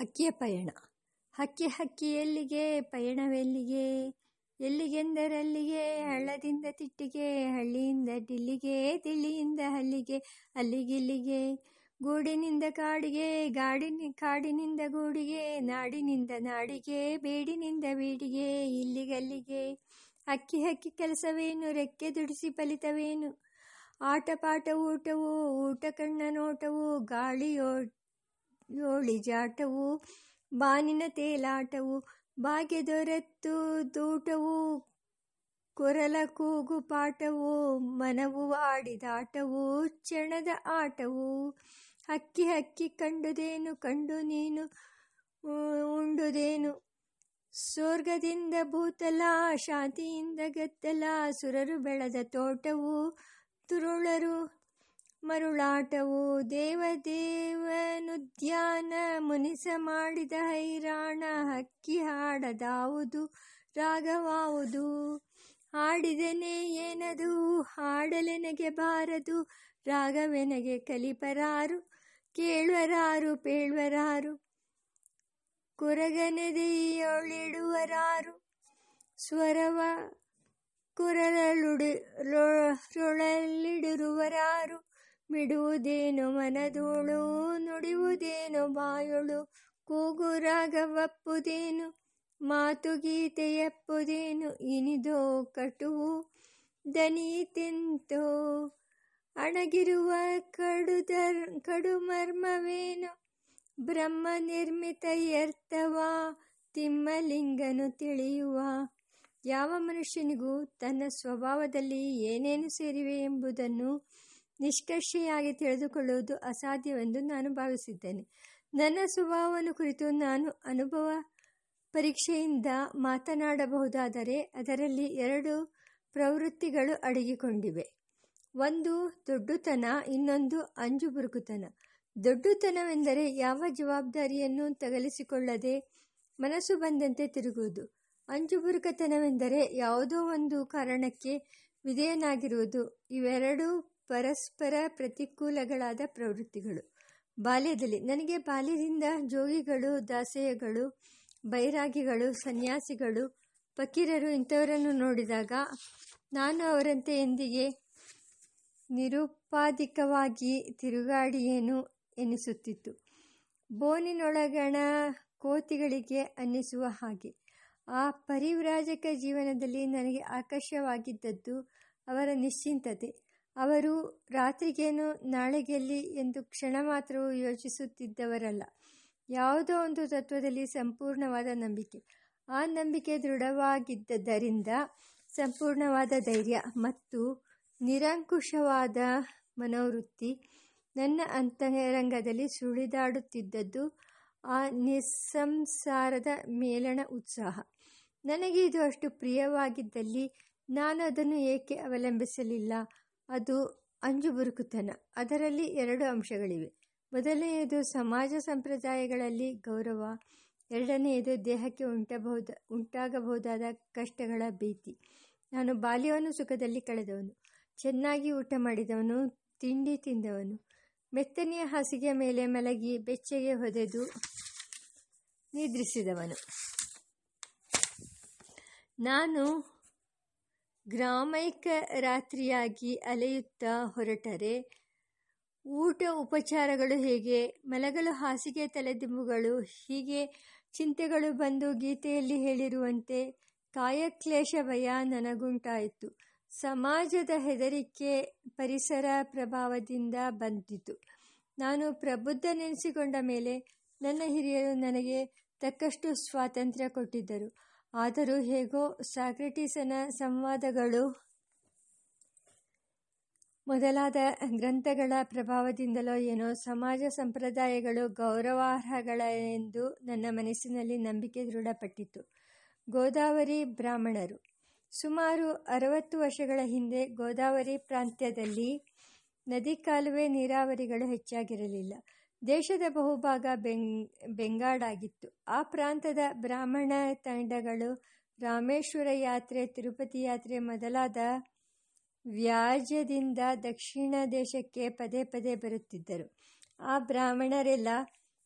ಹಕ್ಕಿಯ ಪಯಣ. ಹಕ್ಕಿ ಹಕ್ಕಿ ಎಲ್ಲಿಗೆ ಪಯಣವೆಲ್ಲಿಗೆ ಎಲ್ಲಿಗೆಂದರಲ್ಲಿಗೆ ಹಳ್ಳದಿಂದ ತಿಟ್ಟಿಗೆ, ಹಳ್ಳಿಯಿಂದ ಡಿಲ್ಲಿಗೆ, ದಿಲ್ಲಿಯಿಂದ ಹಲ್ಲಿಗೆ ಅಲ್ಲಿಗಿಲ್ಲಿಗೆ. ಗೂಡಿನಿಂದ ಕಾಡಿಗೆ, ಗಾಡಿನ, ಕಾಡಿನಿಂದ ಗೂಡಿಗೆ, ನಾಡಿನಿಂದ ನಾಡಿಗೆ, ಬೇಡಿನಿಂದ ಬೀಡಿಗೆ, ಇಲ್ಲಿಗಲ್ಲಿಗೆ. ಹಕ್ಕಿ ಹಕ್ಕಿ ಕೆಲಸವೇನು, ರೆಕ್ಕೆ ದುಡಿಸಿ ಫಲಿತವೇನು? ಆಟ ಪಾಠ ಊಟವು ಊಟ ಕಣ್ಣ ನೋಟವು, ಗಾಳಿಯೋ ಯೋಳಿಜಾಟವು ಬಾನಿನ ತೇಲಾಟವು, ಬಾಗೆ ದೊರೆತು ದೂಟವು, ಕೊರಲ ಕೂಗು ಪಾಠವು, ಮನವು ಆಡಿದಾಟವು ಚಣದ ಆಟವು. ಹಕ್ಕಿ ಹಕ್ಕಿ ಕಂಡುದೇನು, ಕಂಡು ನೀನು ಉಂಡುದೇನು. ಸ್ವರ್ಗದಿಂದ ಭೂತಲ, ಶಾಂತಿಯಿಂದ ಗದ್ದಲ, ಸುರರು ಬೆಳೆದ ತೋಟವು, ತುರುಳರು ಮರುಳಾಟವು ದೇವದೇವನುದ್ಯಾನ ಮುನಿಸ ಮಾಡಿದ ಹೈರಾಣ ಹಕ್ಕಿ ಹಾಡದಾವುದು, ರಾಗವಾವುದು. ಹಾಡಿದನೆ ಏನದು? ಹಾಡಲೆನಗೆ ಬಾರದು? ರಾಗವೆನಗೆ ಕಲಿಪರಾರು? ಕೇಳುವರಾರು, ಪೇಳ್ವರಾರು? ಕುರಗನೆದೆಯೊಳಿಡುವರಾರು ಸ್ವರವ ಕುರಲುಡಿರೊಳಲಿಡಿರುವರಾರು ಮಿಡುವುದೇನು ಮನದೋಳು? ನುಡಿಯುವುದೇನು ಬಾಯೊಳು? ಕೂಗು ರಾಗವಪ್ಪುದೇನು? ಮಾತು ಗೀತೆಯಪ್ಪುದೇನು? ಇನಿದೋ ಕಟುವು ದನಿಯಿತೆಂತೋ ಅಣಗಿರುವ ಕಡುದರ್, ಕಡುಮರ್ಮವೇನು? ಬ್ರಹ್ಮ ನಿರ್ಮಿತ ಎರ್ಥವ ತಿಮ್ಮಲಿಂಗನು ತಿಳಿಯುವ? ಯಾವ ಮನುಷ್ಯನಿಗೂ ತನ್ನ ಸ್ವಭಾವದಲ್ಲಿ ಏನೇನು ಸೇರಿವೆ ಎಂಬುದನ್ನು ನಿಷ್ಕರ್ಷೆಯಾಗಿ ತಿಳಿದುಕೊಳ್ಳುವುದು ಅಸಾಧ್ಯವೆಂದು ನಾನು ಭಾವಿಸಿದ್ದೇನೆ ನನ್ನ ಸ್ವಭಾವವನ್ನು ಕುರಿತು ನಾನು ಅನುಭವ ಪರೀಕ್ಷೆಯಿಂದ ಮಾತನಾಡಬಹುದಾದರೆ ಅದರಲ್ಲಿ ಎರಡು ಪ್ರವೃತ್ತಿಗಳು ಅಡಗಿಕೊಂಡಿವೆ. ಒಂದು ದೊಡ್ಡತನ, ಇನ್ನೊಂದು ಅಂಜುಬುರುಕುತನ. ದೊಡ್ಡತನವೆಂದರೆ ಯಾವ ಜವಾಬ್ದಾರಿಯನ್ನು ತಗಲಿಸಿಕೊಳ್ಳದೆ ಮನಸ್ಸು ಬಂದಂತೆ ತಿರುಗುವುದು. ಅಂಜುಬುರುಕತನವೆಂದರೆ ಯಾವುದೋ ಒಂದು ಕಾರಣಕ್ಕೆ ವಿಧೇಯನಾಗಿರುವುದು. ಇವೆರಡೂ ಪರಸ್ಪರ ಪ್ರತಿಕೂಲಗಳಾದ ಪ್ರವೃತ್ತಿಗಳು. ಬಾಲ್ಯದಲ್ಲಿ ನನಗೆ ಬಾಲ್ಯದಿಂದ ಜೋಗಿಗಳು ದಾಸೆಯಗಳು ಬೈರಾಗಿಗಳು, ಸನ್ಯಾಸಿಗಳು, ಫಕೀರರು ಇಂಥವರನ್ನು ನೋಡಿದಾಗ ನಾನು ಅವರಂತೆ ಎಂದಿಗೆ ನಿರುಪಾದಿಕವಾಗಿ ತಿರುಗಾಡಿಯೇನು ಎನಿಸುತ್ತಿತ್ತು. ಬೋನಿನೊಳಗಣ ಕೋತಿಗಳಿಗೆ ಅನ್ನಿಸುವ ಹಾಗೆ. ಆ ಪರಿವ್ರಾಜಕ ಜೀವನದಲ್ಲಿ ನನಗೆ ಆಕರ್ಷವಾಗಿದ್ದದ್ದು ಅವರ ನಿಶ್ಚಿಂತತೆ. ಅವರು ರಾತ್ರಿಗೇನು ನಾಳೆಗೆಲ್ಲಿ ಎಂದು ಕ್ಷಣ ಮಾತ್ರವೂ ಯೋಚಿಸುತ್ತಿದ್ದವರಲ್ಲ. ಯಾವುದೋ ಒಂದು ತತ್ವದಲ್ಲಿ ಸಂಪೂರ್ಣವಾದ ನಂಬಿಕೆ. ಆ ನಂಬಿಕೆ ದೃಢವಾಗಿದ್ದರಿಂದ ಸಂಪೂರ್ಣವಾದ ಧೈರ್ಯ ಮತ್ತು ನಿರಂಕುಶವಾದ ಮನೋವೃತ್ತಿ ನನ್ನ ಅಂತರಂಗದಲ್ಲಿ ಸುಳಿದಾಡುತ್ತಿದ್ದದ್ದು ಆ ನಿಸ್ಸಂಸಾರದ ಮೇಲಣ ಉತ್ಸಾಹ. ನನಗೆ ಇದು ಅಷ್ಟು ಪ್ರಿಯವಾಗಿದ್ದಲ್ಲಿ ನಾನು ಅದನ್ನು ಏಕೆ ಅವಲಂಬಿಸಲಿಲ್ಲ? ಅದು ಅಂಜುಬುರುಕುತನ. ಅದರಲ್ಲಿ ಎರಡು ಅಂಶಗಳಿವೆ. ಮೊದಲನೆಯದು ಸಮಾಜ ಸಂಪ್ರದಾಯಗಳಲ್ಲಿ ಗೌರವ. ಎರಡನೆಯದು ದೇಹಕ್ಕೆ ಉಂಟಬಹುದ, ಉಂಟಾಗಬಹುದಾದ ಕಷ್ಟಗಳ ಭೀತಿ. ನಾನು ಬಾಲ್ಯವನ್ನು ಸುಖದಲ್ಲಿ ಕಳೆದವನು. ಚೆನ್ನಾಗಿ ಊಟ ಮಾಡಿದವನು, ತಿಂಡಿ ತಿಂದವನು. ಮೆತ್ತನೆಯ ಹಾಸಿಗೆ ಮೇಲೆ ಮಲಗಿ ಬೆಚ್ಚಗೆ ಹೊದೆದು ನಿದ್ರಿಸಿದವನು. ನಾನು ಗ್ರಾಮೈಕ ರಾತ್ರಿಯಾಗಿ ಅಲೆಯುತ್ತಾ ಹೊರಟರೆ. ಊಟ ಉಪಚಾರಗಳು ಹೇಗೆ? ಮಲಗಳು ಹಾಸಿಗೆ ತಲೆದಿಂಬುಗಳು ಹೀಗೆ ಚಿಂತೆಗಳು ಬಂದು ಗೀತೆಯಲ್ಲಿ ಹೇಳಿರುವಂತೆ ಕಾಯಕ್ಲೇಶ ಭಯ ನನಗುಂಟಾಯಿತು. ಸಮಾಜದ ಹೆದರಿಕೆ ಪರಿಸರ ಪ್ರಭಾವದಿಂದ ಬಂದಿತು. ನಾನು ಪ್ರಬುದ್ಧನೆನಿಸಿಕೊಂಡ ಮೇಲೆ ನನ್ನ ಹಿರಿಯರು ನನಗೆ ತಕ್ಕಷ್ಟು ಸ್ವಾತಂತ್ರ್ಯ ಕೊಟ್ಟಿದ್ದರು. ಆದರೂ ಹೇಗೋ ಸಾಕ್ರೆಟೀಸನ ಸಂವಾದಗಳು ಮೊದಲಾದ ಗ್ರಂಥಗಳ ಪ್ರಭಾವದಿಂದಲೋ ಏನೋ ಸಮಾಜ ಸಂಪ್ರದಾಯಗಳು ಗೌರವಾರ್ಹಗಳೆಂದು ನನ್ನ ಮನಸ್ಸಿನಲ್ಲಿ ನಂಬಿಕೆ ದೃಢಪಟ್ಟಿತು ಗೋದಾವರಿ ಬ್ರಾಹ್ಮಣರು. ಸುಮಾರು ಅರವತ್ತು ವರ್ಷಗಳ ಹಿಂದೆ ಗೋದಾವರಿ ಪ್ರಾಂತ್ಯದಲ್ಲಿ ನದಿ ಕಾಲುವೆ ನೀರಾವರಿಗಳು ಹೆಚ್ಚಾಗಿರಲಿಲ್ಲ. ದೇಶದ ಬಹುಭಾಗ ಬೆಂಗ್, ಬೆಂಗಾಡಾಗಿತ್ತು. ಆ ಪ್ರಾಂತದ ಬ್ರಾಹ್ಮಣ ತಂಡಗಳು ರಾಮೇಶ್ವರ ಯಾತ್ರೆ, ತಿರುಪತಿ ಯಾತ್ರೆ ಮೊದಲಾದ ವ್ಯಾಜ್ಯದಿಂದ ದಕ್ಷಿಣ ದೇಶಕ್ಕೆ ಪದೇ ಪದೇ ಬರುತ್ತಿದ್ದರು. ಆ ಬ್ರಾಹ್ಮಣರೆಲ್ಲ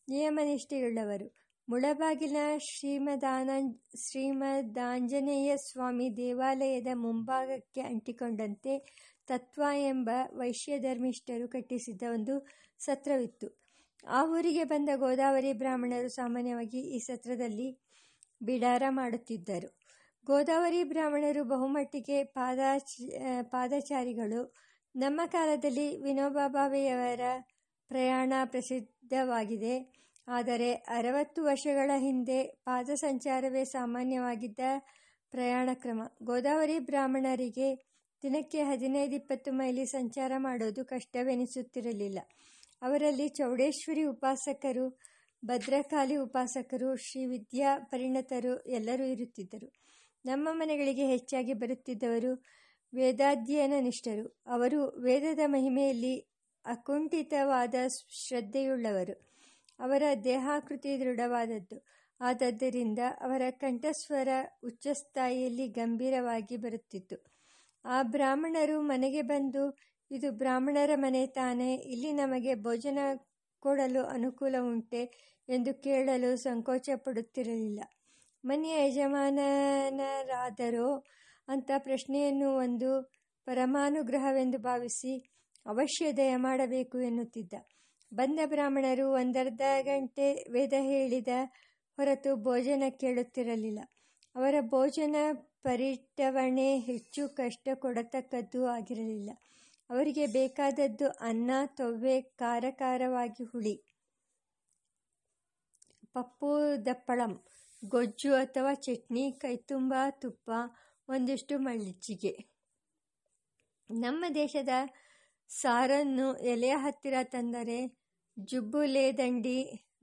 ನಿಯಮನಿಷ್ಠೆಯುಳ್ಳವರು. ಮುಳಬಾಗಿಲ ಶ್ರೀಮದಾನ, ಶ್ರೀಮದಾಂಜನೇಯ ಸ್ವಾಮಿ ದೇವಾಲಯದ ಮುಂಭಾಗಕ್ಕೆ ಅಂಟಿಕೊಂಡಂತೆ ತತ್ವ ಎಂಬ ವೈಶ್ಯಧರ್ಮಿಷ್ಠರು ಕಟ್ಟಿಸಿದ್ದ ಒಂದು ಸತ್ರವಿತ್ತು. ಆ ಊರಿಗೆ ಬಂದ ಗೋದಾವರಿ ಬ್ರಾಹ್ಮಣರು ಸಾಮಾನ್ಯವಾಗಿ ಈ ಸತ್ರದಲ್ಲಿ ಬಿಡಾರ ಮಾಡುತ್ತಿದ್ದರು. ಗೋದಾವರಿ ಬ್ರಾಹ್ಮಣರು ಬಹುಮಟ್ಟಿಗೆ ಪಾದಾಚ ಪಾದಚಾರಿಗಳು. ನಮ್ಮ ಕಾಲದಲ್ಲಿ ವಿನೋಬಾ ಭಾವೆಯವರ ಪ್ರಯಾಣ ಪ್ರಸಿದ್ಧವಾಗಿದೆ. ಆದರೆ ಅರವತ್ತು ವರ್ಷಗಳ ಹಿಂದೆ ಪಾದ ಸಂಚಾರವೇ ಸಾಮಾನ್ಯವಾಗಿದ್ದ ಪ್ರಯಾಣ ಕ್ರಮ. ಗೋದಾವರಿ ಬ್ರಾಹ್ಮಣರಿಗೆ ದಿನಕ್ಕೆ ಹದಿನೈದು ಇಪ್ಪತ್ತು ಮೈಲಿ ಸಂಚಾರ ಮಾಡೋದು ಕಷ್ಟವೆನಿಸುತ್ತಿರಲಿಲ್ಲ. ಅವರಲ್ಲಿ ಚೌಡೇಶ್ವರಿ ಉಪಾಸಕರು, ಭದ್ರಕಾಳಿ ಉಪಾಸಕರು ಶ್ರೀ ವಿದ್ಯಾ ಪರಿಣತರು ಎಲ್ಲರೂ ಇರುತ್ತಿದ್ದರು. ನಮ್ಮ ಮನೆಗಳಿಗೆ ಹೆಚ್ಚಾಗಿ ಬರುತ್ತಿದ್ದವರು ವೇದಾಧ್ಯಯನ ನಿಷ್ಠರು ಅವರು ವೇದದ ಮಹಿಮೆಯಲ್ಲಿ ಅಕುಂಠಿತವಾದ ಶ್ರದ್ಧೆಯುಳ್ಳವರು. ಅವರ ದೇಹಾಕೃತಿ ದೃಢವಾದದ್ದು. ಆದದ್ದರಿಂದ ಅವರ ಕಂಠಸ್ವರ ಉಚ್ಚಸ್ಥಾಯಿಯಲ್ಲಿ ಗಂಭೀರವಾಗಿ ಬರುತ್ತಿತ್ತು. ಆ ಬ್ರಾಹ್ಮಣರು ಮನೆಗೆ ಬಂದು ಇದು ಬ್ರಾಹ್ಮಣರ ಮನೆ ತಾನೇ. ಇಲ್ಲಿ ನಮಗೆ ಭೋಜನ ಕೊಡಲು ಅನುಕೂಲ ಉಂಟೆ ಎಂದು ಕೇಳಲು ಸಂಕೋಚ ಪಡುತ್ತಿರಲಿಲ್ಲ ಮನೆಯ ಯಜಮಾನನರಾದರೂ ಅಂತ ಪ್ರಶ್ನೆಯನ್ನು ಒಂದು ಪರಮಾನುಗ್ರಹವೆಂದು ಭಾವಿಸಿ ಅವಶ್ಯ ದಯ ಮಾಡಬೇಕು ಎನ್ನುತ್ತಿದ್ದ. ಬಂದ ಬ್ರಾಹ್ಮಣರು ಒಂದರ್ಧ ಗಂಟೆ ವೇದ ಹೇಳಿದ ಹೊರತು ಭೋಜನ ಕೇಳುತ್ತಿರಲಿಲ್ಲ. ಅವರ ಭೋಜನ ಪರಿಟವಣೆ ಹೆಚ್ಚು ಕಷ್ಟ ಕೊಡತಕ್ಕದ್ದು ಆಗಿರಲಿಲ್ಲ. ಅವರಿಗೆ ಬೇಕಾದದ್ದು ಅನ್ನ, ತೊವ್ವೆ ಖಾರ ಖಾರವಾಗಿ ಹುಳಿ. ಪಪ್ಪು, ದಪ್ಪಳಂ, ಗೊಜ್ಜು ಅಥವಾ ಚಟ್ನಿ, ಕೈತುಂಬ, ತುಪ್ಪ, ಒಂದಿಷ್ಟು ಮಳ್ಳಿಚ್ಚಿಗೆ ನಮ್ಮ ದೇಶದ ಸಾರನ್ನು ಎಲೆಯ ಹತ್ತಿರ ತಂದರೆ ಜುಬ್ಬುಲೇದಂಡಿ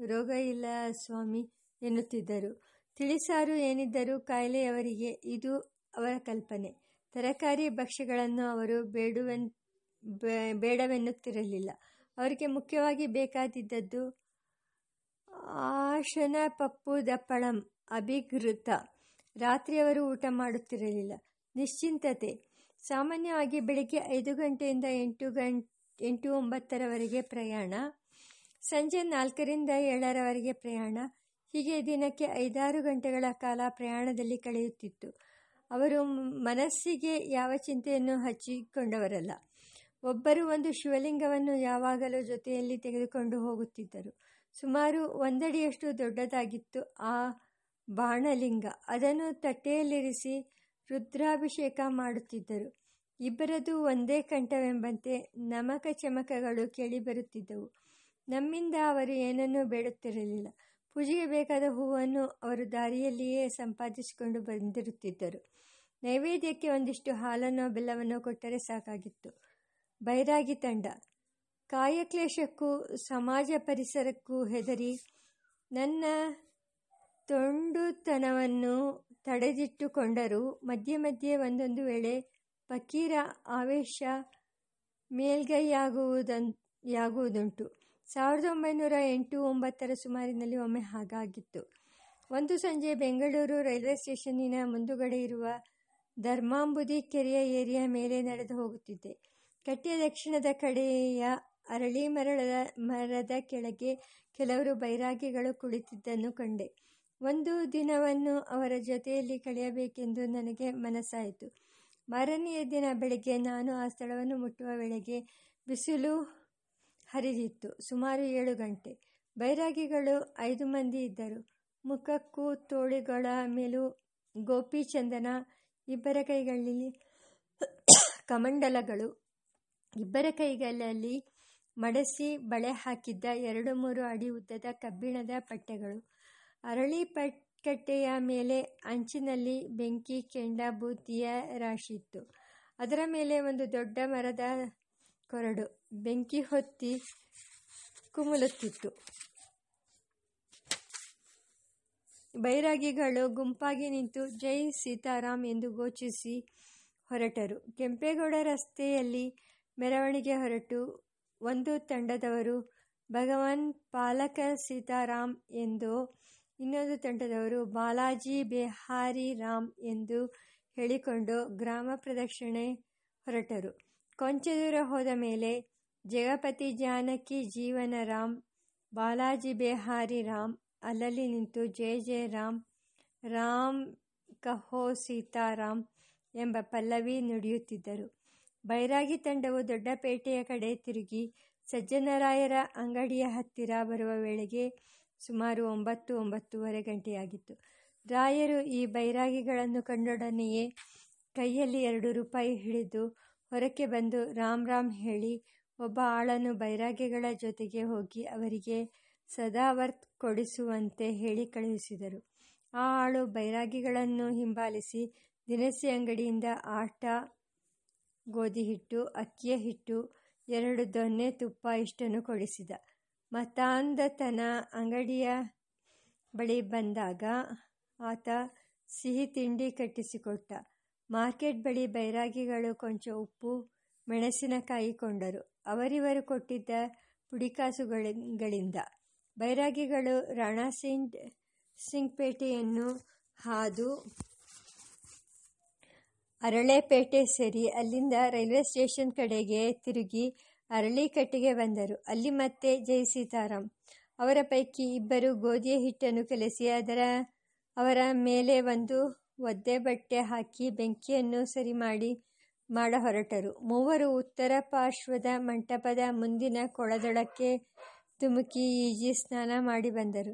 ರೋಗ ಇಲ್ಲ ಸ್ವಾಮಿ ಎನ್ನುತ್ತಿದ್ದರು. ತಿಳಿಸಾರು ಏನಿದ್ದರೂ ಕಾಯಿಲೆಯವರಿಗೆ ಇದು ಅವರ ಕಲ್ಪನೆ. ತರಕಾರಿ ಭಕ್ಷ್ಯಗಳನ್ನು ಅವರು ಬೇಡುವೆನ್ ಬೇಡವೆನ್ನುತ್ತಿರಲಿಲ್ಲ. ಅವರಿಗೆ ಮುಖ್ಯವಾಗಿ ಬೇಕಾದಿದ್ದದ್ದು ಆಶನ ಪಪ್ಪು ದಪ್ಪಳಂ ಅಭಿಘೃತ. ರಾತ್ರಿಯವರು ಊಟ ಮಾಡುತ್ತಿರಲಿಲ್ಲ. ನಿಶ್ಚಿಂತತೆ. ಸಾಮಾನ್ಯವಾಗಿ ಬೆಳಿಗ್ಗೆ ಐದು ಗಂಟೆಯಿಂದ ಎಂಟು ಗಂಟೆ ಎಂಟು ಒಂಬತ್ತರವರೆಗೆ ಪ್ರಯಾಣ, ಸಂಜೆ ನಾಲ್ಕರಿಂದ ಏಳರವರೆಗೆ ಪ್ರಯಾಣ, ಹೀಗೆ ದಿನಕ್ಕೆ ಐದಾರು ಗಂಟೆಗಳ ಕಾಲ ಪ್ರಯಾಣದಲ್ಲಿ ಕಳೆಯುತ್ತಿತ್ತು. ಅವರು ಮನಸ್ಸಿಗೆ ಯಾವ ಚಿಂತೆಯನ್ನು ಹಚ್ಚಿಕೊಂಡವರಲ್ಲ. ಒಬ್ಬರು ಒಂದು ಶಿವಲಿಂಗವನ್ನು ಯಾವಾಗಲೂ ಜೊತೆಯಲ್ಲಿ ತೆಗೆದುಕೊಂಡು ಹೋಗುತ್ತಿದ್ದರು. ಸುಮಾರು ಒಂದಡಿಯಷ್ಟು ದೊಡ್ಡದಾಗಿತ್ತು ಆ ಬಾಣಲಿಂಗ. ಅದನ್ನು ತಟ್ಟೆಯಲ್ಲಿರಿಸಿ ರುದ್ರಾಭಿಷೇಕ ಮಾಡುತ್ತಿದ್ದರು. ಇಬ್ಬರದು ಒಂದೇ ಕಂಠವೆಂಬಂತೆ ನಮಕ ಚಮಕಗಳು ಕೇಳಿಬರುತ್ತಿದ್ದವು ನಮ್ಮಿಂದ ಅವರು ಏನನ್ನೂ ಬೇಡುತ್ತಿರಲಿಲ್ಲ. ಪೂಜೆಗೆ ಬೇಕಾದ ಹೂವನ್ನು ಅವರು ದಾರಿಯಲ್ಲಿಯೇ ಸಂಪಾದಿಸಿಕೊಂಡು ಬಂದಿರುತ್ತಿದ್ದರು. ನೈವೇದ್ಯಕ್ಕೆ ಒಂದಿಷ್ಟು ಹಾಲನ್ನೋ ಬೆಲ್ಲವನ್ನೋ ಕೊಟ್ಟರೆ ಸಾಕಾಗಿತ್ತು. ಬೈರಾಗಿ ತಂಡ. ಕಾಯಕ್ಲೇಶಕ್ಕೂ, ಸಮಾಜ ಪರಿಸರಕ್ಕೂ ಹೆದರಿ ನನ್ನ ತೊಂಡುತನವನ್ನು ತಡೆದಿಟ್ಟುಕೊಂಡರೂ. ಮಧ್ಯೆ ಮಧ್ಯೆ ಒಂದೊಂದು ವೇಳೆ ಫಕೀರ ಆವೇಶ ಮೇಲ್ಗೈಯಾಗುವುದಂಯಾಗುವುದುಂಟು ಸಾವಿರದ ಒಂಬೈನೂರ ಎಂಟು ಒಂಬತ್ತರ ಸುಮಾರಿನಲ್ಲಿ ಒಮ್ಮೆ ಹಾಗಾಗಿತ್ತು. ಒಂದು ಸಂಜೆ ಬೆಂಗಳೂರು ರೈಲ್ವೆ ಸ್ಟೇಷನ್ನಿನ ಮುಂದುಗಡೆ ಇರುವ ಧರ್ಮಾಂಬುದಿ ಕೆರೆಯ ಏರಿಯಾ ಮೇಲೆ ನಡೆದು ಹೋಗುತ್ತಿದ್ದೆ. ಕಟ್ಟೆಯ ದಕ್ಷಿಣದ ಕಡೆಯ ಅರಳಿ ಮರಳದ, ಮರದ ಕೆಳಗೆ ಕೆಲವರು ಬೈರಾಗಿಗಳು ಕುಳಿತಿದ್ದನ್ನು ಕಂಡೆ. ಒಂದು ದಿನವನ್ನು ಅವರ ಜೊತೆಯಲ್ಲಿ ಕಳೆಯಬೇಕೆಂದು ನನಗೆ ಮನಸ್ಸಾಯಿತು. ಮಾರನೆಯ ದಿನ ಬೆಳಗ್ಗೆ ನಾನು ಆ ಸ್ಥಳವನ್ನು ಮುಟ್ಟುವ ವೇಳೆಗೆ ಬಿಸಿಲು ಹರಿದಿತ್ತು. ಸುಮಾರು ಏಳು ಗಂಟೆ. ಬೈರಾಗಿಗಳು ಐದು ಮಂದಿ ಇದ್ದರು. ಮುಖಕ್ಕೂ ತೋಳಿಗಳ ಮೇಲೂ ಗೋಪಿಚಂದನ ಇಬ್ಬರ ಕೈಗಳಲ್ಲಿ ಕಮಂಡಲಗಳು ಇಬ್ಬರ ಕೈಗಳಲ್ಲಿ ಮಡಸಿ ಬಳೆ ಹಾಕಿದ್ದ ಎರಡು ಮೂರು ಅಡಿ ಉದ್ದದ ಕಬ್ಬಿಣದ ಪಟ್ಟೆಗಳು. ಅರಳಿ ಕಟ್ಟೆಯ ಮೇಲೆ ಅಂಚಿನಲ್ಲಿ ಬೆಂಕಿ, ಕೆಂಡ ರಾಶಿ ಇತ್ತು. ಅದರ ಮೇಲೆ ಒಂದು ದೊಡ್ಡ ಮರದ ಕೊರಡು ಬೆಂಕಿ ಹೊತ್ತಿ ಕುಮುಲುತ್ತಿತ್ತು. ಬೈರಾಗಿಗಳು ಗುಂಪಾಗಿ ನಿಂತು ಜೈ ಸೀತಾರಾಮ್ ಎಂದು ಘೋಷಿಸಿ ಹೊರಟರು. ಕೆಂಪೇಗೌಡ ರಸ್ತೆಯಲ್ಲಿ ಮೆರವಣಿಗೆ ಹೊರಟು, ಒಂದು ತಂಡದವರು ಭಗವಾನ್ ಪಾಲಕ ಸೀತಾರಾಮ್ ಎಂದು, ಇನ್ನೊಂದು ತಂಡದವರು ಬಾಲಾಜಿ ಬಿಹಾರಿ ರಾಮ್ ಎಂದು ಹೇಳಿಕೊಂಡು ಗ್ರಾಮ ಪ್ರದಕ್ಷಿಣೆ ಹೊರಟರು. ಕೊಂಚ ದೂರ ಹೋದ ಮೇಲೆ ಜಗಪತಿ ಜಾನಕಿ ಜೀವನ ರಾಮ್, ಬಾಲಾಜಿ ಬಿಹಾರಿ ರಾಮ್, ಅಲ್ಲಲ್ಲಿ ನಿಂತು ಜಯ ಜಯ ರಾಮ್ ರಾಮ್ ಕಹೋ ಸೀತಾರಾಮ್ ಎಂಬ ಪಲ್ಲವಿ ನುಡಿಯುತ್ತಿದ್ದರು. ಬೈರಾಗಿ ತಂಡವು ದೊಡ್ಡಪೇಟೆಯ ಕಡೆ ತಿರುಗಿ ಸಜ್ಜನರಾಯರ ಅಂಗಡಿಯ ಹತ್ತಿರ ಬರುವ ವೇಳೆಗೆ ಸುಮಾರು ಒಂಬತ್ತು, ಒಂಬತ್ತೂವರೆ ಗಂಟೆಯಾಗಿತ್ತು. ರಾಯರು ಈ ಬೈರಾಗಿಗಳನ್ನು ಕಂಡೊಡನೆಯೇ ಕೈಯಲ್ಲಿ ಎರಡು ರೂಪಾಯಿ ಹಿಡಿದು ಹೊರಕ್ಕೆ ಬಂದು ರಾಮ್ ರಾಮ್ ಹೇಳಿ, ಒಬ್ಬ ಆಳನ್ನು ಬೈರಾಗಿಗಳ ಜೊತೆಗೆ ಹೋಗಿ ಅವರಿಗೆ ಸದಾವರ್ತ್ ಕೊಡಿಸುವಂತೆ ಹೇಳಿ ಕಳುಹಿಸಿದರು. ಆ ಆಳು ಬೈರಾಗಿಗಳನ್ನು ಹಿಂಬಾಲಿಸಿ ದಿನಸಿ ಅಂಗಡಿಯಿಂದ ಆಟ ಗೋಧಿ ಹಿಟ್ಟು, ಅಕ್ಕಿಯ ಹಿಟ್ಟು, ಎರಡು ದೊನ್ನೆ ತುಪ್ಪ ಇಷ್ಟನ್ನು ಕೊಡಿಸಿದ. ಮತಾಂಧತನ ಅಂಗಡಿಯ ಬಳಿ ಬಂದಾಗ ಆತ ಸಿಹಿ ತಿಂಡಿ ಕಟ್ಟಿಸಿಕೊಟ್ಟ. ಮಾರ್ಕೆಟ್ ಬಳಿ ಬೈರಾಗಿಗಳು ಕೊಂಚ ಉಪ್ಪು, ಮೆಣಸಿನಕಾಯಿ ಕೊಂಡರು. ಅವರಿವರು ಕೊಟ್ಟಿದ್ದ ಪುಡಿಕಾಸುಗಳಿಂದ. ಬೈರಾಗಿಗಳು ರಾಣಾ ಸಿಂಗ್, ಸಿಂಗ್ಪೇಟೆಯನ್ನು ಹಾದು ಅರಳೆಪೇಟೆ ಸೇರಿ. ಅಲ್ಲಿಂದ ರೈಲ್ವೆ ಸ್ಟೇಷನ್ ಕಡೆಗೆ ತಿರುಗಿ ಅರಳಿಕಟ್ಟಿಗೆ ಬಂದರು. ಅಲ್ಲಿ ಮತ್ತೆ ಜೈ ಸೀತಾರಾಮ್. ಅವರ ಪೈಕಿ ಇಬ್ಬರು ಗೋಧಿಯ ಹಿಟ್ಟನ್ನು ಕಲಸಿ, ಅದರ, ಅವರ ಮೇಲೆ ಒಂದು ಒದ್ದೆ ಬಟ್ಟೆ ಹಾಕಿ ಬೆಂಕಿಯನ್ನು ಸರಿ ಮಾಡಿ, ಮಾಡ ಹೊರಟರು. ಮೂವರು ಉತ್ತರ ಪಾರ್ಶ್ವದ ಮಂಟಪದ ಮುಂದಿನ ಕೊಳದೊಳಕ್ಕೆ ತುಮುಕಿ ಈಜಿ ಸ್ನಾನ ಮಾಡಿ ಬಂದರು.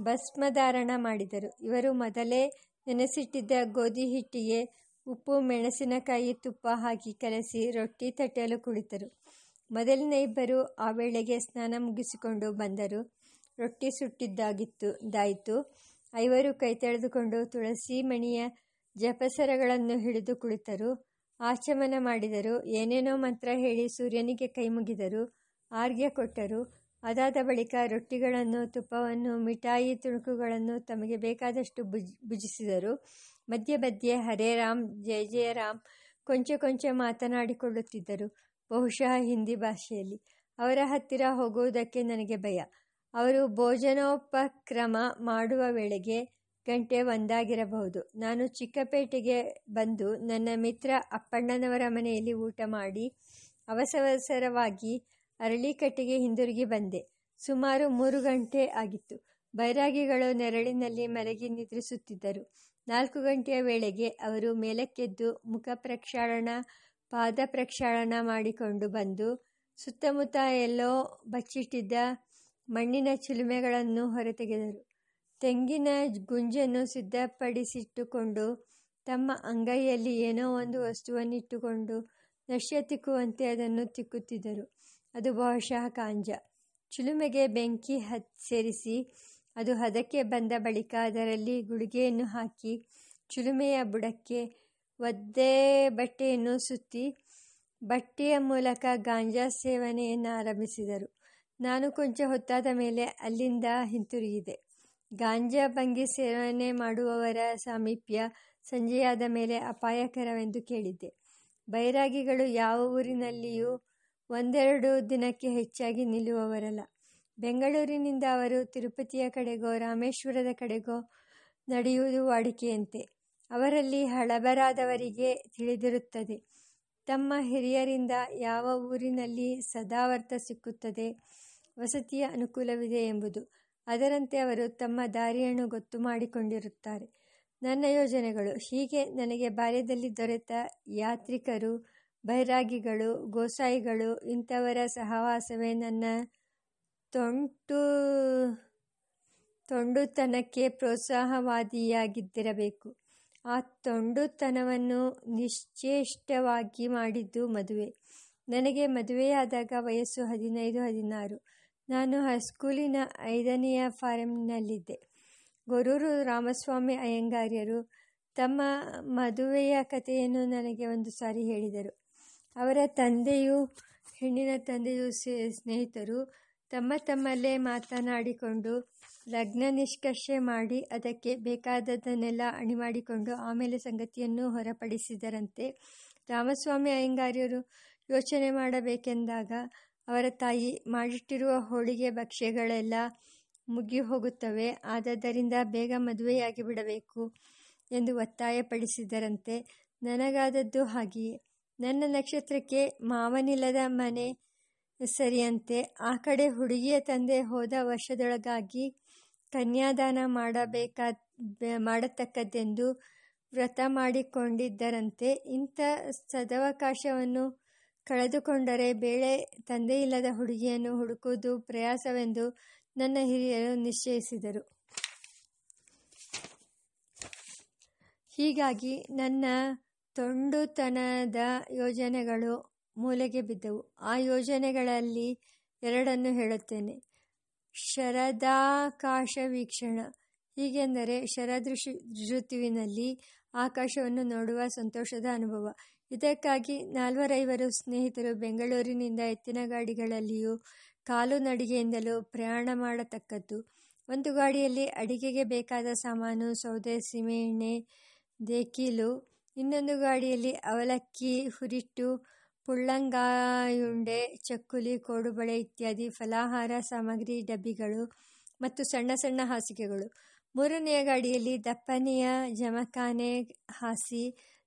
ಭಸ್ಮಧಾರಣ ಮಾಡಿದರು. ಇವರು ಮೊದಲೇ ನೆನೆಸಿಟ್ಟಿದ್ದ ಗೋಧಿ ಹಿಟ್ಟಿಗೆ ಉಪ್ಪು, ಮೆಣಸಿನಕಾಯಿ, ತುಪ್ಪ ಹಾಕಿ ಕಲಸಿ ರೊಟ್ಟಿ ತಟ್ಟಲು ಕುಳಿತರು. ಮೊದಲಿನ ಇಬ್ಬರು ಆ ವೇಳೆಗೆ ಸ್ನಾನ ಮುಗಿಸಿಕೊಂಡು ಬಂದರು. ರೊಟ್ಟಿ ಸುಟ್ಟಿದ್ದಾಗಿತ್ತು, ದಾಯಿತು. ಐವರು ಕೈ ತೆಳೆದುಕೊಂಡು ತುಳಸಿ ಮಣಿಯ ಜಪಸರಗಳನ್ನು ಹಿಡಿದು ಕುಳಿತರು. ಆಚಮನ ಮಾಡಿದರು. ಏನೇನೋ ಮಂತ್ರ ಹೇಳಿ ಸೂರ್ಯನಿಗೆ ಕೈ ಮುಗಿದರು. ಆರ್ಘ್ಯ ಕೊಟ್ಟರು. ಅದಾದ ಬಳಿಕ ರೊಟ್ಟಿಗಳನ್ನು, ತುಪ್ಪವನ್ನು, ಮಿಠಾಯಿ, ತುಣುಕುಗಳನ್ನು ತಮಗೆ ಬೇಕಾದಷ್ಟು ಭುಜ್, ಭುಜಿಸಿದರು. ಮಧ್ಯೆ ಮಧ್ಯೆ ಹರೇ ರಾಮ್ ಜಯ ಜಯ ರಾಮ್ ಕೊಂಚ ಕೊಂಚ ಮಾತನಾಡಿಕೊಳ್ಳುತ್ತಿದ್ದರು. ಬಹುಶಃ ಹಿಂದಿ ಭಾಷೆಯಲ್ಲಿ. ಅವರ ಹತ್ತಿರ ಹೋಗುವುದಕ್ಕೆ ನನಗೆ ಭಯ. ಅವರು ಭೋಜನೋಪಕ್ರಮ ಮಾಡುವ ವೇಳೆಗೆ ಗಂಟೆ ಒಂದಾಗಿರಬಹುದು. ನಾನು ಚಿಕ್ಕಪೇಟೆಗೆ ಬಂದು ನನ್ನ ಮಿತ್ರ ಅಪ್ಪಣ್ಣನವರ ಮನೆಯಲ್ಲಿ ಊಟ ಮಾಡಿ ಅವಸವಸರವಾಗಿ ಅರಳಿಕಟ್ಟೆಗೆ ಹಿಂದಿರುಗಿ ಬಂದೆ. ಸುಮಾರು ಮೂರು ಗಂಟೆ ಆಗಿತ್ತು. ಬೈರಾಗಿಗಳು ನೆರಳಿನಲ್ಲಿ ಮಲಗಿ ನಿದ್ರಿಸುತ್ತಿದ್ದರು. ನಾಲ್ಕು ಗಂಟೆಯ ವೇಳೆಗೆ ಅವರು ಮೇಲಕ್ಕೆದ್ದು ಮುಖ ಪ್ರಕ್ಷಾಳನ, ಪಾದ ಪ್ರಕ್ಷಾಳನ ಮಾಡಿಕೊಂಡು ಬಂದು ಸುತ್ತಮುತ್ತ ಎಲ್ಲೋ ಬಚ್ಚಿಟ್ಟಿದ್ದ ಮಣ್ಣಿನ ಚಿಲುಮೆಗಳನ್ನು ಹೊರತೆಗೆದರು. ತೆಂಗಿನ ಗುಂಜನ್ನು ಸಿದ್ಧಪಡಿಸಿಟ್ಟುಕೊಂಡು ತಮ್ಮ ಅಂಗೈಯಲ್ಲಿ ಏನೋ ಒಂದು ವಸ್ತುವನ್ನಿಟ್ಟುಕೊಂಡು ನಶ್ಯ ತಿಕ್ಕುವಂತೆ ಅದನ್ನು ತಿಕ್ಕುತ್ತಿದ್ದರು. ಅದು ಬಹುಶಃ ಕಾಂಜ. ಚಿಲುಮೆಗೆ ಬೆಂಕಿ ಹತ್ ಸೇರಿಸಿ ಅದು ಹದಕ್ಕೆ ಬಂದ ಬಳಿಕ ಅದರಲ್ಲಿ ಗುಳಿಗೆಯನ್ನು ಹಾಕಿ ಚಿಲುಮೆಯ ಬುಡಕ್ಕೆ ಒದ್ದೆ ಬಟ್ಟೆಯನ್ನು ಸುತ್ತಿ ಬಟ್ಟೆಯ ಮೂಲಕ ಗಾಂಜಾ ಸೇವನೆಯನ್ನು ಆರಂಭಿಸಿದರು. ನಾನು ಕೊಂಚ ಹೊತ್ತಾದ ಮೇಲೆ ಅಲ್ಲಿಂದ ಹಿಂತಿರುಗಿದೆ. ಗಾಂಜಾ ಭಂಗಿ ಸೇವನೆ ಮಾಡುವವರ ಸಾಮೀಪ್ಯ ಸಂಜೆಯಾದ ಮೇಲೆ ಅಪಾಯಕರವೆಂದು ಕೇಳಿದ್ದೆ. ಬೈರಾಗಿಗಳು ಯಾವ ಊರಿನಲ್ಲಿಯೂ ಒಂದೆರಡು ದಿನಕ್ಕೆ ಹೆಚ್ಚಾಗಿ ನಿಲ್ಲುವವರಲ್ಲ. ಬೆಂಗಳೂರಿನಿಂದ ಅವರು ತಿರುಪತಿಯ ಕಡೆಗೋ, ರಾಮೇಶ್ವರದ ಕಡೆಗೋ ನಡೆಯುವುದು ವಾಡಿಕೆಯಂತೆ. ಅವರಲ್ಲಿ ಹಳಬರಾದವರಿಗೆ ತಿಳಿದಿರುತ್ತದೆ. ತಮ್ಮ ಹಿರಿಯರಿಂದ ಯಾವ ಊರಿನಲ್ಲಿ ಸದಾವರ್ತ ಸಿಕ್ಕುತ್ತದೆ ವಸತಿಯ ಅನುಕೂಲವಿದೆ ಎಂಬುದು. ಅದರಂತೆ ಅವರು ತಮ್ಮ ದಾರಿಯನ್ನು ಗೊತ್ತು ಮಾಡಿಕೊಂಡಿರುತ್ತಾರೆ. ನನ್ನ ಯೋಜನೆಗಳು. ಹೀಗೆ ನನಗೆ ಬಾಲ್ಯದಲ್ಲಿ ದೊರೆತ ಯಾತ್ರಿಕರು ಬೈರಾಗಿಗಳು ಗೋಸಾಯಿಗಳು ಇಂಥವರ ಸಹವಾಸವೇ ನನ್ನ ತೊಂಟು, ತೊಂಡುತನಕ್ಕೆ ಪ್ರೋತ್ಸಾಹವಾದಿಯಾಗಿದ್ದಿರಬೇಕು. ಆ ತೊಂಡುತನವನ್ನು ನಿಶ್ಚೇಷ್ಟವಾಗಿ ಮಾಡಿದ್ದು ಮದುವೆ. ನನಗೆ ಮದುವೆಯಾದಾಗ ವಯಸ್ಸು ಹದಿನೈದು, ಹದಿನಾರು. ನಾನು ಹೈಸ್ಕೂಲಿನ ಐದನೆಯ ಫಾರಂನಲ್ಲಿದ್ದೆ ಗೊರೂರು ರಾಮಸ್ವಾಮಿ ಅಯ್ಯಂಗಾರ್ಯರು ತಮ್ಮ ಮದುವೆಯ ಕಥೆಯನ್ನು ನನಗೆ ಒಂದು ಸಾರಿ ಹೇಳಿದರು. ಅವರ ತಂದೆಯು, ಹೆಣ್ಣಿನ ತಂದೆಯು ಸ್ನೇಹಿತರು ತಮ್ಮ ತಮ್ಮಲ್ಲೇ ಮಾತನಾಡಿಕೊಂಡು ಲಗ್ನ ನಿಷ್ಕರ್ಷೆ ಮಾಡಿ ಅದಕ್ಕೆ ಬೇಕಾದದ್ದನ್ನೆಲ್ಲ ಅಣಿಮಾಡಿಕೊಂಡು ಆಮೇಲೆ ಸಂಗತಿಯನ್ನು ಹೊರಪಡಿಸಿದರಂತೆ ರಾಮಸ್ವಾಮಿ ಅಯ್ಯಂಗಾರ್ಯರು ಯೋಚನೆ ಮಾಡಬೇಕೆಂದಾಗ ಅವರ ತಾಯಿ ಮಾಡಿಟ್ಟಿರುವ ಹೋಳಿಗೆ ಭಕ್ಷ್ಯಗಳೆಲ್ಲ ಮುಗಿ ಹೋಗುತ್ತವೆ. ಆದದ್ದರಿಂದ ಬೇಗ ಮದುವೆಯಾಗಿ ಬಿಡಬೇಕು ಎಂದು ಒತ್ತಾಯಪಡಿಸಿದರಂತೆ. ನನಗಾದದ್ದು ಹಾಗೆಯೇ. ನನ್ನ ನಕ್ಷತ್ರಕ್ಕೆ ಮಾವನಿಲ್ಲದ ಮನೆ ಸರಿಯಂತೆ. ಆ ಕಡೆ ಹುಡುಗಿಯ ತಂದೆ ಹೋದ ವರ್ಷದೊಳಗಾಗಿ ಕನ್ಯಾದಾನ ಮಾಡಬೇಕಾ ಮಾಡತಕ್ಕದ್ದೆಂದು ವ್ರತ ಮಾಡಿಕೊಂಡಿದ್ದರಂತೆ. ಇಂಥ ಸದವಕಾಶವನ್ನು ಕಳೆದುಕೊಂಡರೆ ಬೇಳೆ ತಂದೆಯಿಲ್ಲದ ಹುಡುಗಿಯನ್ನು ಹುಡುಕುವುದು ಪ್ರಯಾಸವೆಂದು ನನ್ನ ಹಿರಿಯರು ನಿಶ್ಚಯಿಸಿದರು. ಹೀಗಾಗಿ ನನ್ನ ತೊಂಡುತನದ ಯೋಜನೆಗಳು ಮೂಲೆಗೆ ಬಿದ್ದವು. ಆ ಯೋಜನೆಗಳಲ್ಲಿ ಎರಡನ್ನು ಹೇಳುತ್ತೇನೆ. ಶರದಾಕಾಶ ವೀಕ್ಷಣ. ಹೀಗೆಂದರೆ ಋತುವಿನಲ್ಲಿ ಆಕಾಶವನ್ನು ನೋಡುವ ಸಂತೋಷದ ಅನುಭವ. ಇದಕ್ಕಾಗಿ ನಾಲ್ವರೈವರು ಸ್ನೇಹಿತರು ಬೆಂಗಳೂರಿನಿಂದ ಎತ್ತಿನ ಗಾಡಿಗಳಲ್ಲಿಯೂ ಕಾಲು ನಡಿಗೆಯಿಂದಲೂ ಪ್ರಯಾಣ ಮಾಡತಕ್ಕದ್ದು. ಒಂದು ಗಾಡಿಯಲ್ಲಿ ಅಡಿಗೆಗೆ ಬೇಕಾದ ಸಾಮಾನು, ಸೌದೆ ಸೀಮೆಎಣ್ಣೆ ದೇಕೀಲು ಇನ್ನೊಂದು ಗಾಡಿಯಲ್ಲಿ ಅವಲಕ್ಕಿ, ಹುರಿಟ್ಟು ಪುಳ್ಳಂಗಾಯುಂಡೆ, ಚಕ್ಕುಲಿ, ಕೋಡುಬಳೆ ಇತ್ಯಾದಿ ಫಲಾಹಾರ ಸಾಮಗ್ರಿ, ಡಬ್ಬಿಗಳು ಮತ್ತು ಸಣ್ಣ ಸಣ್ಣ ಹಾಸಿಗೆಗಳು. ಮೂರನೆಯ ಗಾಡಿಯಲ್ಲಿ ದಪ್ಪನೆಯ ಜಮಖಾನೆ ಹಾಸಿ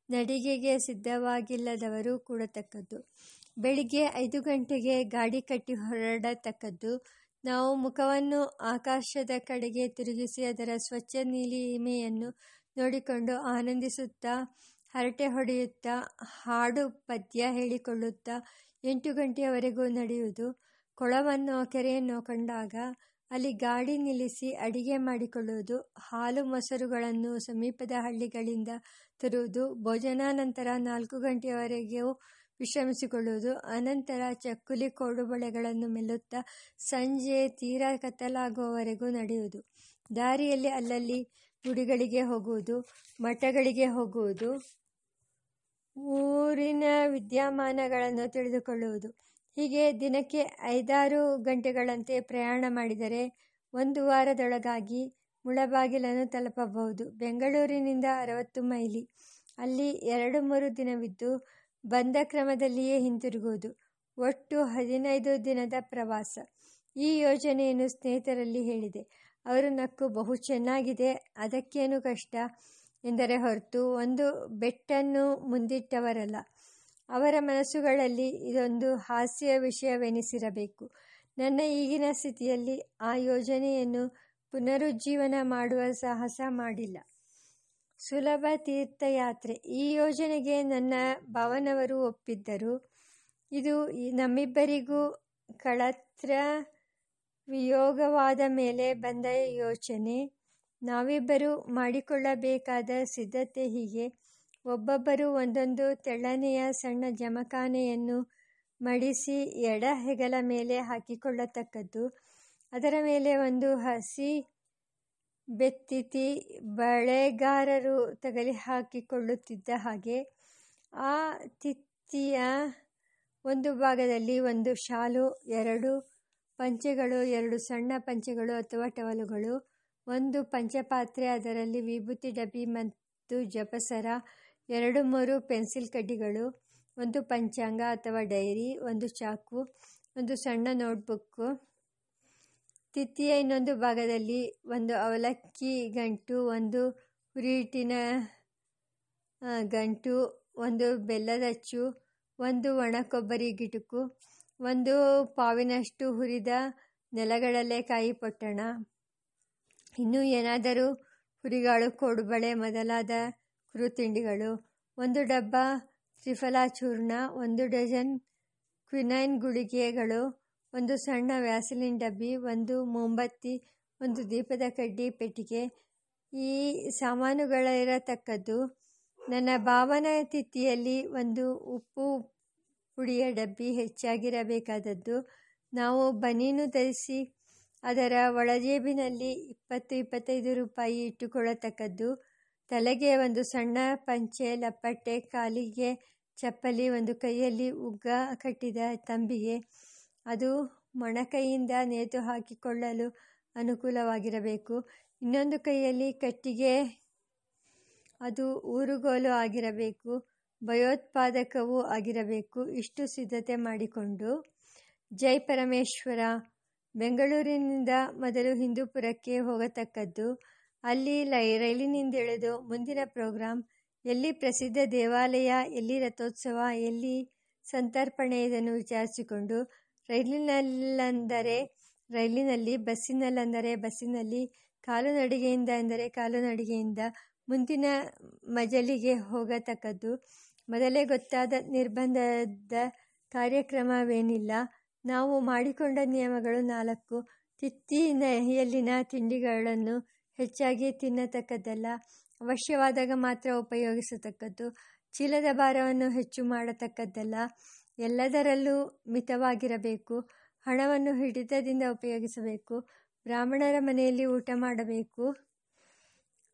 ನಡಿಗೆಗೆ ಸಿದ್ಧವಾಗಿಲ್ಲದವರು ಕೂಡತಕ್ಕದ್ದು. ಬೆಳಿಗ್ಗೆ ಐದು ಗಂಟೆಗೆ ಗಾಡಿ ಕಟ್ಟಿ ಹೊರಡತಕ್ಕದ್ದು. ನಾವು ಮುಖವನ್ನು ಆಕಾಶದ ಕಡೆಗೆ ತಿರುಗಿಸಿ ಅದರ ಸ್ವಚ್ಛ ನೀಲಿಮೆಯನ್ನು ನೋಡಿಕೊಂಡು ಆನಂದಿಸುತ್ತಾ ಹರಟೆ ಹೊಡೆಯುತ್ತಾ ಹಾಡು ಪದ್ಯ ಹೇಳಿಕೊಳ್ಳುತ್ತಾ ಎಂಟು ಗಂಟೆಯವರೆಗೂ ನಡೆಯುವುದು. ಕೊಳವನ್ನೋ ಕೆರೆಯನ್ನೋ ಕಂಡಾಗ ಅಲ್ಲಿ ಗಾಡಿ ನಿಲ್ಲಿಸಿ ಅಡಿಗೆ ಮಾಡಿಕೊಳ್ಳುವುದು. ಹಾಲು ಮೊಸರುಗಳನ್ನು ಸಮೀಪದ ಹಳ್ಳಿಗಳಿಂದ ತರುವುದು. ಭೋಜನಾನಂತರ ನಾಲ್ಕು ಗಂಟೆಯವರೆಗೂ ವಿಶ್ರಮಿಸಿಕೊಳ್ಳುವುದು. ಅನಂತರ ಚಕ್ಕುಲಿ ಕೋಡುಬಳೆಗಳನ್ನು ಮೆಲ್ಲುತ್ತಾ ಸಂಜೆ ತೀರಾ ಕತ್ತಲಾಗುವವರೆಗೂ ನಡೆಯುವುದು. ದಾರಿಯಲ್ಲಿ ಅಲ್ಲಲ್ಲಿ ಗುಡಿಗಳಿಗೆ ಹೋಗುವುದು, ಮಠಗಳಿಗೆ ಹೋಗುವುದು. ಊರಿನ ವಿದ್ಯಮಾನಗಳನ್ನು ತಿಳಿದುಕೊಳ್ಳುವುದು. ಹೀಗೆ ದಿನಕ್ಕೆ ಐದಾರು ಗಂಟೆಗಳಂತೆ ಪ್ರಯಾಣ ಮಾಡಿದರೆ ಒಂದು ವಾರದೊಳಗಾಗಿ ಮುಳಬಾಗಿಲನ್ನು ತಲುಪಬಹುದು. ಬೆಂಗಳೂರಿನಿಂದ ಅರವತ್ತು ಮೈಲಿ. ಅಲ್ಲಿ ಎರಡು ಮೂರು ದಿನವಿದ್ದು ಬಂದ ಕ್ರಮದಲ್ಲಿಯೇ ಹಿಂತಿರುಗುವುದು. ಒಟ್ಟು ಹದಿನೈದು ದಿನದ ಪ್ರವಾಸ. ಈ ಯೋಜನೆಯನ್ನು ಸ್ನೇಹಿತರಲ್ಲಿ ಹೇಳಿದೆ. ಅವರು ನಕ್ಕು ಬಹು ಚೆನ್ನಾಗಿದೆ. ಅದಕ್ಕೇನು ಕಷ್ಟ? ಎಂದರೆ ಹೊರತು ಒಂದು ಬೆಟ್ಟನ್ನು ಮುಂದಿಟ್ಟವರಲ್ಲ. ಅವರ ಮನಸ್ಸುಗಳಲ್ಲಿ ಇದೊಂದು ಹಾಸ್ಯ ವಿಷಯವೆನಿಸಿರಬೇಕು. ನನ್ನ ಈಗಿನ ಸ್ಥಿತಿಯಲ್ಲಿ ಆ ಯೋಜನೆಯನ್ನು ಪುನರುಜ್ಜೀವನ ಮಾಡುವ ಸಾಹಸ ಮಾಡಿಲ್ಲ. ಸುಲಭ ತೀರ್ಥಯಾತ್ರೆ. ಈ ಯೋಜನೆಗೆ ನನ್ನ ಭಾವನವರು ಒಪ್ಪಿದ್ದರು. ಇದು ನಮ್ಮಿಬ್ಬರಿಗೂ ಕಳತ್ರ ವಿಯೋಗವಾದ ಮೇಲೆ ಬಂದ ಯೋಚನೆ. ನಾವಿಬ್ಬರು ಮಾಡಿಕೊಳ್ಳಬೇಕಾದ ಸಿದ್ಧತೆ ಹೀಗೆ. ಒಬ್ಬೊಬ್ಬರು ಒಂದೊಂದು ತೆಳ್ಳನೆಯ ಸಣ್ಣ ಜಮಖಾನೆಯನ್ನು ಮಡಿಸಿ ಎಡ ಹೆಗಲ ಮೇಲೆ ಹಾಕಿಕೊಳ್ಳತಕ್ಕದ್ದು. ಅದರ ಮೇಲೆ ಒಂದು ಹಸಿ ಬೆತ್ತಿತಿ ಬಳೆಗಾರರು ತಗಲಿ ಹಾಕಿಕೊಳ್ಳುತ್ತಿದ್ದ ಹಾಗೆ. ಆ ತಿತ್ತಿಯ ಒಂದು ಭಾಗದಲ್ಲಿ ಒಂದು ಶಾಲು, ಎರಡು ಪಂಚೆಗಳು, ಎರಡು ಸಣ್ಣ ಪಂಚೆಗಳು ಅಥವಾ ಟವಲುಗಳು. ಒಂದು ಪಂಚಪಾತ್ರೆ, ಅದರಲ್ಲಿ ವಿಭೂತಿ, ಡಬ್ಬಿ ಮತ್ತು ಜಪಸರ, ಎರಡು ಮೂರು ಪೆನ್ಸಿಲ್ ಕಡ್ಡಿಗಳು, ಒಂದು ಪಂಚಾಂಗ ಅಥವಾ ಡೈರಿ, ಒಂದು ಚಾಕು, ಒಂದು ಸಣ್ಣ ನೋಟ್ಬುಕ್ಕು ತಿತ್ತಿಯ ಇನ್ನೊಂದು ಭಾಗದಲ್ಲಿ ಒಂದು ಅವಲಕ್ಕಿ ಗಂಟು, ಒಂದು ಹುರಿಟಿನ ಗಂಟು, ಒಂದು ಬೆಲ್ಲದಚ್ಚು ಒಂದು ಒಣ ಕೊಬ್ಬರಿ ಗಿಟುಕು, ಒಂದು ಪಾವಿನಷ್ಟು ಹುರಿದ ನೆಲಗಡಲೆಕಾಯಿ ಪೊಟ್ಟಣ. ಇನ್ನೂ ಏನಾದರೂ ಹುರಿಗಾಳು, ಕೋಡುಬಳೆ ಮೊದಲಾದ ಕುರುತಿಂಡಿಗಳು, ಒಂದು ಡಬ್ಬ ತ್ರಿಫಲಾ ಚೂರ್ಣ ಒಂದು ಡಜನ್ ಕ್ವಿನೈನ್ ಗುಳಿಗೆಗಳು, ಒಂದು ಸಣ್ಣ ವ್ಯಾಸಲಿನ್ ಡಬ್ಬಿ, ಒಂದು ಮೊಂಬತ್ತಿ, ಒಂದು ದೀಪದ ಕಡ್ಡಿ ಪೆಟ್ಟಿಗೆ. ಈ ಸಾಮಾನುಗಳಿರತಕ್ಕದ್ದು ನನ್ನ ಭಾವನ ತಿಥಿಯಲ್ಲಿ ಒಂದು ಉಪ್ಪು ಪುಡಿಯ ಡಬ್ಬಿ ಹೆಚ್ಚಾಗಿರಬೇಕಾದದ್ದು. ನಾವು ಬನೀನು ಧರಿಸಿ ಅದರ ಒಳಜೇಬಿನಲ್ಲಿ ಇಪ್ಪತ್ತು ಇಪ್ಪತ್ತೈದು ರೂಪಾಯಿ ಇಟ್ಟುಕೊಳ್ಳತಕ್ಕದ್ದು. ತಲೆಗೆ ಒಂದು ಸಣ್ಣ ಪಂಚೆ, ಲಪ್ಪಟ್ಟೆ, ಕಾಲಿಗೆ ಚಪ್ಪಲಿ, ಒಂದು ಕೈಯಲ್ಲಿ ಉಗ್ಗ ಕಟ್ಟಿದ ತಂಬಿಗೆ. ಅದು ಮೊಣಕೈಯಿಂದ ನೇತು ಹಾಕಿಕೊಳ್ಳಲು ಅನುಕೂಲವಾಗಿರಬೇಕು. ಇನ್ನೊಂದು ಕೈಯಲ್ಲಿ ಕಟ್ಟಿಗೆ. ಅದು ಊರುಗೋಲು ಆಗಿರಬೇಕು, ಭಯೋತ್ಪಾದಕವೂ ಆಗಿರಬೇಕು. ಇಷ್ಟು ಸಿದ್ಧತೆ ಮಾಡಿಕೊಂಡು. ಜೈ ಪರಮೇಶ್ವರ. ಬೆಂಗಳೂರಿನಿಂದ ಮೊದಲು ಹಿಂದೂಪುರಕ್ಕೆ ಹೋಗತಕ್ಕದ್ದು. ಅಲ್ಲಿ ಲೈ, ರೈಲಿನಿಂದಿಳಿದು ಮುಂದಿನ ಪ್ರೋಗ್ರಾಂ, ಎಲ್ಲಿ ಪ್ರಸಿದ್ಧ ದೇವಾಲಯ, ಎಲ್ಲಿ ರಥೋತ್ಸವ, ಎಲ್ಲಿ ಸಂತರ್ಪಣೆ ಇದನ್ನು ವಿಚಾರಿಸಿಕೊಂಡು ರೈಲಿನಲ್ಲಂದರೆ, ರೈಲಿನಲ್ಲಿ, ಬಸ್ಸಿನಲ್ಲಂದರೆ, ಬಸ್ಸಿನಲ್ಲಿ ಕಾಲುನಡಿಗೆಯಿಂದ ಎಂದರೆ ಕಾಲುನಡಿಗೆಯಿಂದ ಮುಂದಿನ ಮಜಲಿಗೆ ಹೋಗತಕ್ಕದ್ದು. ಮೊದಲೇ ಗೊತ್ತಾದ ನಿರ್ಬಂಧದ ಕಾರ್ಯಕ್ರಮವೇನಿಲ್ಲ. ನಾವು ಮಾಡಿಕೊಂಡ ನಿಯಮಗಳು ನಾಲ್ಕು. ತಿತ್ತಿನಲ್ಲಿನ ತಿಂಡಿಗಳನ್ನು ಹೆಚ್ಚಾಗಿ ತಿನ್ನತಕ್ಕದ್ದಲ್ಲ, ಅವಶ್ಯವಾದಾಗ ಮಾತ್ರ ಉಪಯೋಗಿಸತಕ್ಕದ್ದು. ಚೀಲದ ಭಾರವನ್ನು ಹೆಚ್ಚು ಮಾಡತಕ್ಕದ್ದಲ್ಲ, ಎಲ್ಲದರಲ್ಲೂ ಮಿತವಾಗಿರಬೇಕು. ಹಣವನ್ನು ಹಿಡಿತದಿಂದ ಉಪಯೋಗಿಸಬೇಕು. ಬ್ರಾಹ್ಮಣರ ಮನೆಯಲ್ಲಿ ಊಟ ಮಾಡಬೇಕು.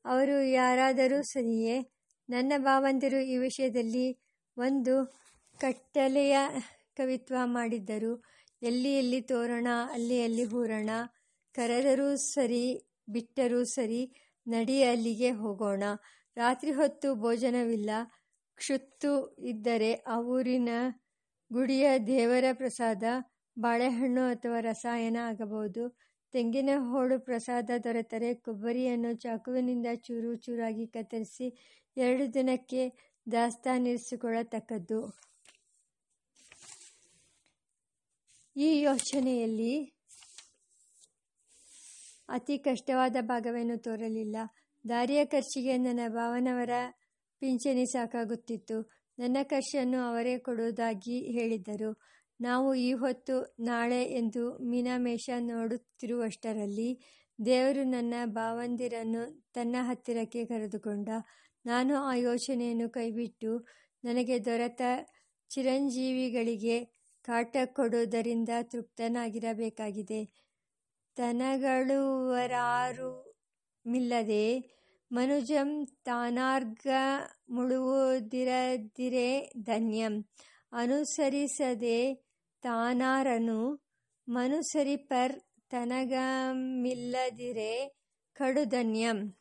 ಅವರು ಯಾರಾದರೂ ಸರಿಯೇ. ನನ್ನ ಭಾವಂದಿರು ಈ ವಿಷಯದಲ್ಲಿ ಒಂದು ಕಟ್ಟಲೆಯ ಕವಿತ್ವ ಮಾಡಿದ್ದರು. ಎಲ್ಲಿ ಎಲ್ಲಿ ತೋರಣ, ಅಲ್ಲಿ ಅಲ್ಲಿ ಹೂರಣ. ಕರೆದರೂ ಸರಿ, ಬಿಟ್ಟರೂ ಸರಿ ನಡಿ ಅಲ್ಲಿಗೆ ಹೋಗೋಣ. ರಾತ್ರಿ ಹೊತ್ತು ಭೋಜನವಿಲ್ಲ. ಕ್ಷುತ್ತು ಇದ್ದರೆ ಆ ಊರಿನ ಗುಡಿಯ ದೇವರ ಪ್ರಸಾದ, ಬಾಳೆಹಣ್ಣು ಅಥವಾ ರಸಾಯನ ಆಗಬಹುದು. ತೆಂಗಿನ ಹೋಳು ಪ್ರಸಾದ ದೊರೆತರೆ. ಕೊಬ್ಬರಿಯನ್ನು ಚಾಕುವಿನಿಂದ ಚೂರು ಚೂರಾಗಿ ಕತ್ತರಿಸಿ ಎರಡು ದಿನಕ್ಕೆ ದಾಸ್ತಾನಿರಿಸಿಕೊಳ್ಳತಕ್ಕದ್ದು. ಈ ಯೋಚನೆಯಲ್ಲಿ ಅತಿ ಕಷ್ಟವಾದ ಭಾಗವೇನು ತೋರಲಿಲ್ಲ. ದಾರಿಯ ಖರ್ಚಿಗೆ ನನ್ನ ಭಾವನವರ ಪಿಂಚಣಿ ಸಾಕಾಗುತ್ತಿತ್ತು. ನನ್ನ ಖರ್ಚನ್ನು ಅವರೇ ಕೊಡುವುದಾಗಿ ಹೇಳಿದ್ದರು ನಾವು ಈ ಹೊತ್ತು ನಾಳೆ ಎಂದು ಮೀನಾಮೇಷ ನೋಡುತ್ತಿರುವಷ್ಟರಲ್ಲಿ ದೇವರು ನನ್ನ ಭಾವಂದಿರನ್ನು ತನ್ನ ಹತ್ತಿರಕ್ಕೆ ಕರೆದುಕೊಂಡ. ನಾನು ಆ ಯೋಚನೆಯನ್ನು ಕೈಬಿಟ್ಟು ನನಗೆ ದೊರೆತ ಚಿರಂಜೀವಿಗಳಿಗೆ ಕಾಟ ಕೊಡುವುದರಿಂದ ತೃಪ್ತನಾಗಿರಬೇಕಾಗಿದೆ. ತನಗಳುವರಾರು ಮಿಲ್ಲದೆ ಮನುಜಂ ತಾನಾರ್ಗ ಮುಳುವುದಿರದಿರೆ ಧನ್ಯಂ. ಅನುಸರಿಸದೆ ತಾನಾರನು ಮನುಸರಿಪರ್ ತನಗಮಿಲ್ಲದಿರೆ ಕಡುಧನ್ಯಂ.